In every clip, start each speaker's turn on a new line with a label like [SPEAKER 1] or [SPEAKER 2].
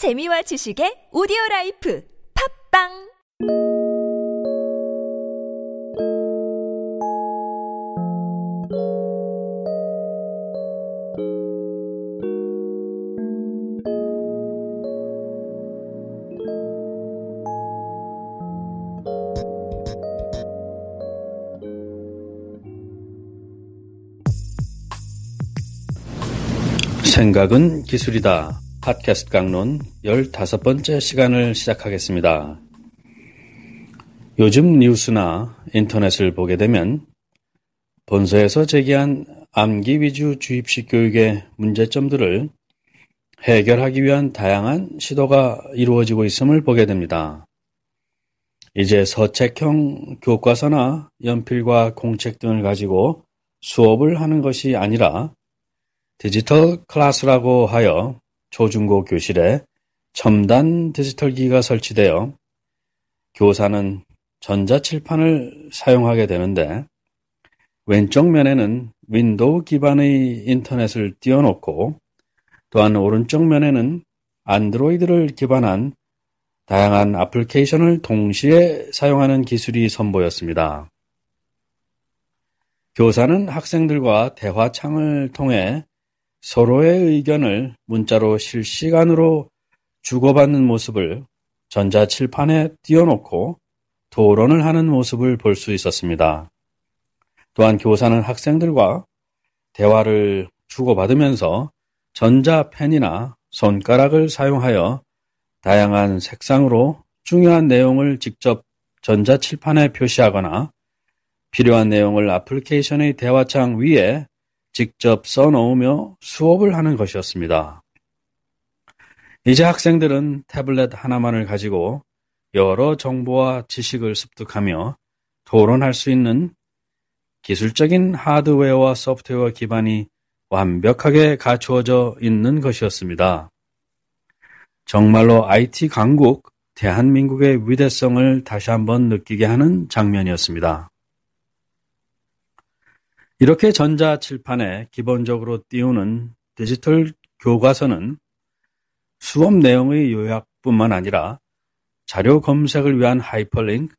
[SPEAKER 1] 재미와 지식의 오디오 라이프 팝빵
[SPEAKER 2] 생각은 기술이다. 팟캐스트 강론 15번째 시간을 시작하겠습니다. 요즘 뉴스나 인터넷을 보게 되면 본서에서 제기한 암기 위주 주입식 교육의 문제점들을 해결하기 위한 다양한 시도가 이루어지고 있음을 보게 됩니다. 이제 서책형 교과서나 연필과 공책 등을 가지고 수업을 하는 것이 아니라 디지털 클래스라고 하여 초중고 교실에 첨단 디지털기기가 설치되어 교사는 전자칠판을 사용하게 되는데 왼쪽 면에는 윈도우 기반의 인터넷을 띄워놓고 또한 오른쪽 면에는 안드로이드를 기반한 다양한 애플리케이션을 동시에 사용하는 기술이 선보였습니다. 교사는 학생들과 대화창을 통해 서로의 의견을 문자로 실시간으로 주고받는 모습을 전자칠판에 띄워놓고 토론을 하는 모습을 볼 수 있었습니다. 또한 교사는 학생들과 대화를 주고받으면서 전자펜이나 손가락을 사용하여 다양한 색상으로 중요한 내용을 직접 전자칠판에 표시하거나 필요한 내용을 애플리케이션의 대화창 위에 직접 써놓으며 수업을 하는 것이었습니다. 이제 학생들은 태블릿 하나만을 가지고 여러 정보와 지식을 습득하며 토론할 수 있는 기술적인 하드웨어와 소프트웨어 기반이 완벽하게 갖추어져 있는 것이었습니다. 정말로 IT 강국 대한민국의 위대성을 다시 한번 느끼게 하는 장면이었습니다. 이렇게 전자칠판에 기본적으로 띄우는 디지털 교과서는 수업 내용의 요약뿐만 아니라 자료 검색을 위한 하이퍼링크,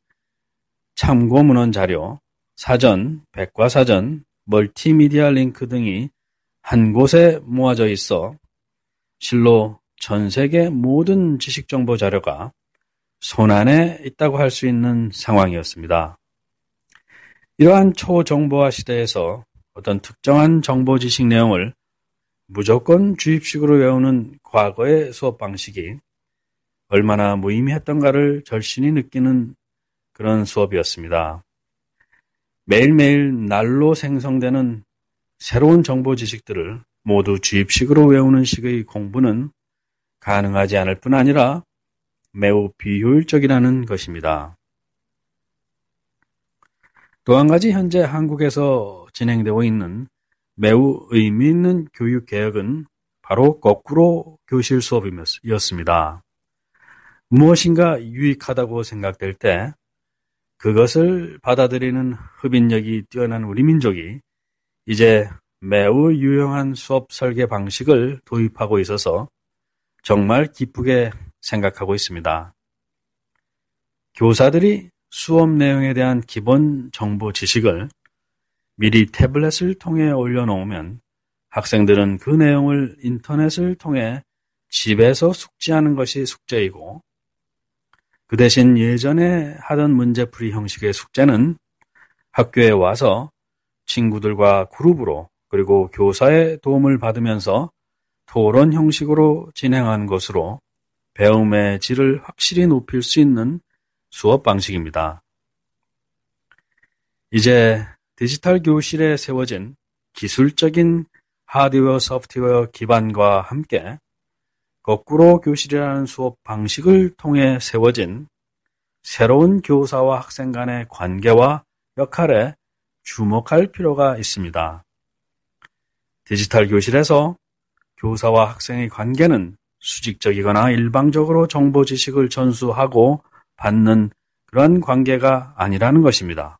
[SPEAKER 2] 참고 문헌 자료, 사전, 백과사전, 멀티미디어 링크 등이 한 곳에 모아져 있어 실로 전 세계 모든 지식 정보 자료가 손안에 있다고 할 수 있는 상황이었습니다. 이러한 초정보화 시대에서 어떤 특정한 정보 지식 내용을 무조건 주입식으로 외우는 과거의 수업 방식이 얼마나 무의미했던가를 절신히 느끼는 그런 수업이었습니다. 매일매일 날로 생성되는 새로운 정보 지식들을 모두 주입식으로 외우는 식의 공부는 가능하지 않을 뿐 아니라 매우 비효율적이라는 것입니다. 또 한 가지 현재 한국에서 진행되고 있는 매우 의미 있는 교육 개혁은 바로 거꾸로 교실 수업이었습니다. 무엇인가 유익하다고 생각될 때 그것을 받아들이는 흡인력이 뛰어난 우리 민족이 이제 매우 유용한 수업 설계 방식을 도입하고 있어서 정말 기쁘게 생각하고 있습니다. 교사들이 수업 내용에 대한 기본 정보 지식을 미리 태블릿을 통해 올려놓으면 학생들은 그 내용을 인터넷을 통해 집에서 숙지하는 것이 숙제이고 그 대신 예전에 하던 문제풀이 형식의 숙제는 학교에 와서 친구들과 그룹으로 그리고 교사의 도움을 받으면서 토론 형식으로 진행한 것으로 배움의 질을 확실히 높일 수 있는 수업 방식입니다. 이제 디지털 교실에 세워진 기술적인 하드웨어 소프트웨어 기반과 함께 거꾸로 교실이라는 수업 방식을 통해 세워진 새로운 교사와 학생 간의 관계와 역할에 주목할 필요가 있습니다. 디지털 교실에서 교사와 학생의 관계는 수직적이거나 일방적으로 정보 지식을 전수하고 받는 그런 관계가 아니라는 것입니다.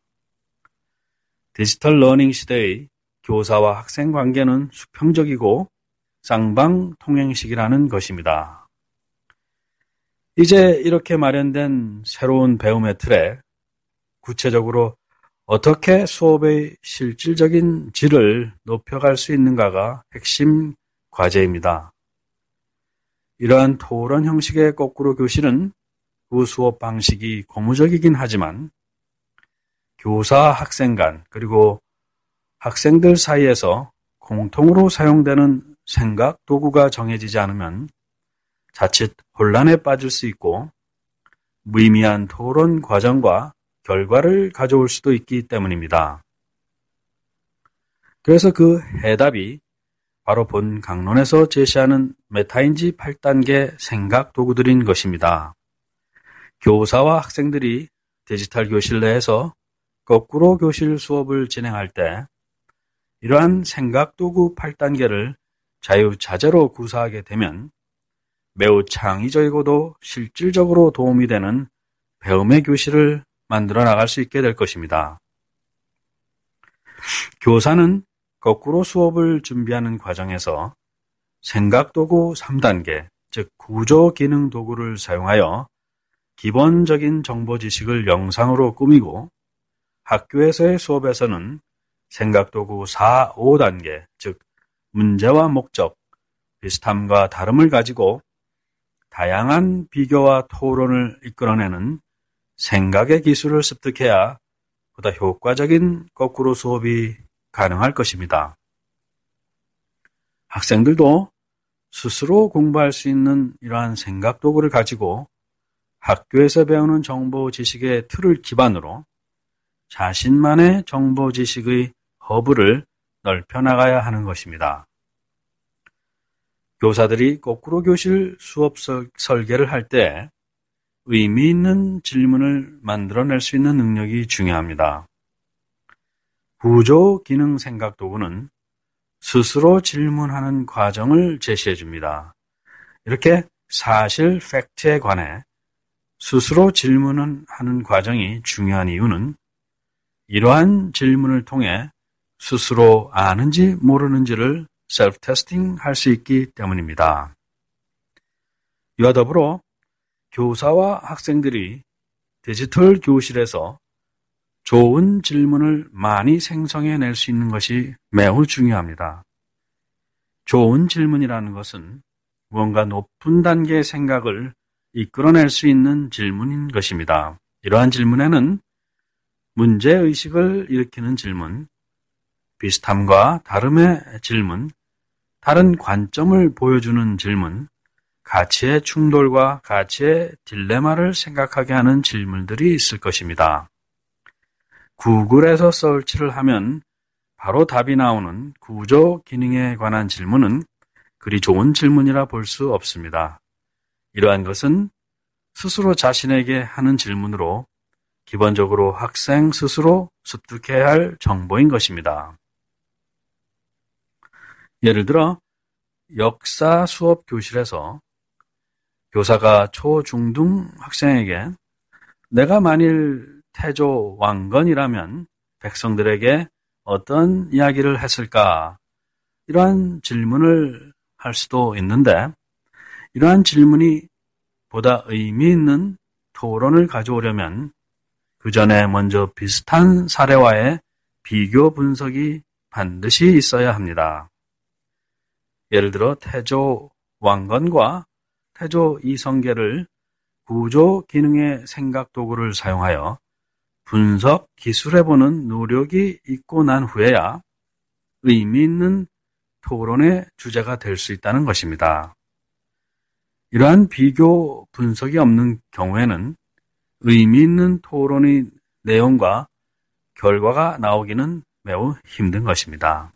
[SPEAKER 2] 디지털 learning 시대의 교사와 학생 관계는 수평적이고 쌍방 통행식이라는 것입니다. 이제 이렇게 마련된 새로운 배움의 틀에 구체적으로 어떻게 수업의 실질적인 질을 높여갈 수 있는가가 핵심 과제입니다. 이러한 토론 형식의 거꾸로 교실은 그 수업 방식이 고무적이긴 하지만 교사 학생 간 그리고 학생들 사이에서 공통으로 사용되는 생각 도구가 정해지지 않으면 자칫 혼란에 빠질 수 있고 무의미한 토론 과정과 결과를 가져올 수도 있기 때문입니다. 그래서 그 해답이 바로 본 강론에서 제시하는 메타인지 8단계 생각 도구들인 것입니다. 교사와 학생들이 디지털 교실 내에서 거꾸로 교실 수업을 진행할 때 이러한 생각 도구 8단계를 자유자재로 구사하게 되면 매우 창의적이고도 실질적으로 도움이 되는 배움의 교실을 만들어 나갈 수 있게 될 것입니다. 교사는 거꾸로 수업을 준비하는 과정에서 생각도구 3단계, 즉 구조 기능 도구를 사용하여 기본적인 정보 지식을 영상으로 꾸미고 학교에서의 수업에서는 생각도구 4, 5단계, 즉 문제와 목적, 비슷함과 다름을 가지고 다양한 비교와 토론을 이끌어내는 생각의 기술을 습득해야 보다 효과적인 거꾸로 수업이 가능할 것입니다. 학생들도 스스로 공부할 수 있는 이러한 생각 도구를 가지고 학교에서 배우는 정보 지식의 틀을 기반으로 자신만의 정보 지식의 허브를 넓혀 나가야 하는 것입니다. 교사들이 거꾸로 교실 수업 설계를 할 때 의미 있는 질문을 만들어낼 수 있는 능력이 중요합니다. 구조 기능 생각 도구는 스스로 질문하는 과정을 제시해 줍니다. 이렇게 사실 팩트에 관해 스스로 질문하는 과정이 중요한 이유는 이러한 질문을 통해 스스로 아는지 모르는지를 self testing 할 수 있기 때문입니다. 이와 더불어 교사와 학생들이 디지털 교실에서 좋은 질문을 많이 생성해 낼 수 있는 것이 매우 중요합니다. 좋은 질문이라는 것은 무언가 높은 단계의 생각을 이끌어낼 수 있는 질문인 것입니다. 이러한 질문에는 문제의식을 일으키는 질문, 비슷함과 다름의 질문, 다른 관점을 보여주는 질문, 가치의 충돌과 가치의 딜레마를 생각하게 하는 질문들이 있을 것입니다. 구글에서 설치를 하면 바로 답이 나오는 구조 기능에 관한 질문은 그리 좋은 질문이라 볼 수 없습니다. 이러한 것은 스스로 자신에게 하는 질문으로 기본적으로 학생 스스로 습득해야 할 정보인 것입니다. 예를 들어 역사 수업 교실에서 교사가 초, 중, 등 학생에게 내가 만일 태조 왕건이라면 백성들에게 어떤 이야기를 했을까? 이러한 질문을 할 수도 있는데 이러한 질문이 보다 의미 있는 토론을 가져오려면 그 전에 먼저 비슷한 사례와의 비교 분석이 반드시 있어야 합니다. 예를 들어 태조 왕건과 태조 이성계를 구조 기능의 생각 도구를 사용하여 분석 기술해보는 노력이 있고 난 후에야 의미 있는 토론의 주제가 될 수 있다는 것입니다. 이러한 비교 분석이 없는 경우에는 의미 있는 토론의 내용과 결과가 나오기는 매우 힘든 것입니다.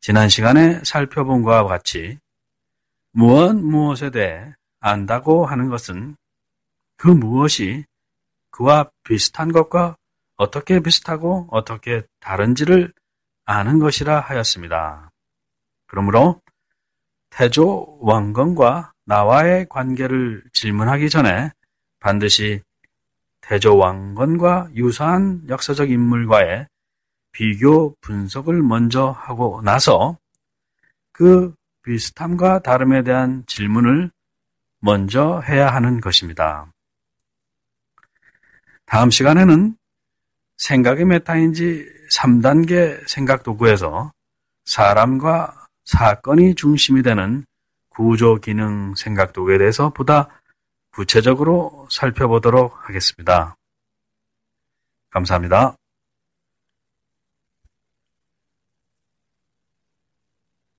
[SPEAKER 2] 지난 시간에 살펴본 것과 같이 무엇 무엇에 대해 안다고 하는 것은 그 무엇이 그와 비슷한 것과 어떻게 비슷하고 어떻게 다른지를 아는 것이라 하였습니다. 그러므로 태조 왕건과 나와의 관계를 질문하기 전에 반드시 태조 왕건과 유사한 역사적 인물과의 비교 분석을 먼저 하고 나서 그 비슷함과 다름에 대한 질문을 먼저 해야 하는 것입니다. 다음 시간에는 생각의 메타인지 3단계 생각 도구에서 사람과 사건이 중심이 되는 구조 기능 생각 도구에 대해서 보다 구체적으로 살펴보도록 하겠습니다. 감사합니다.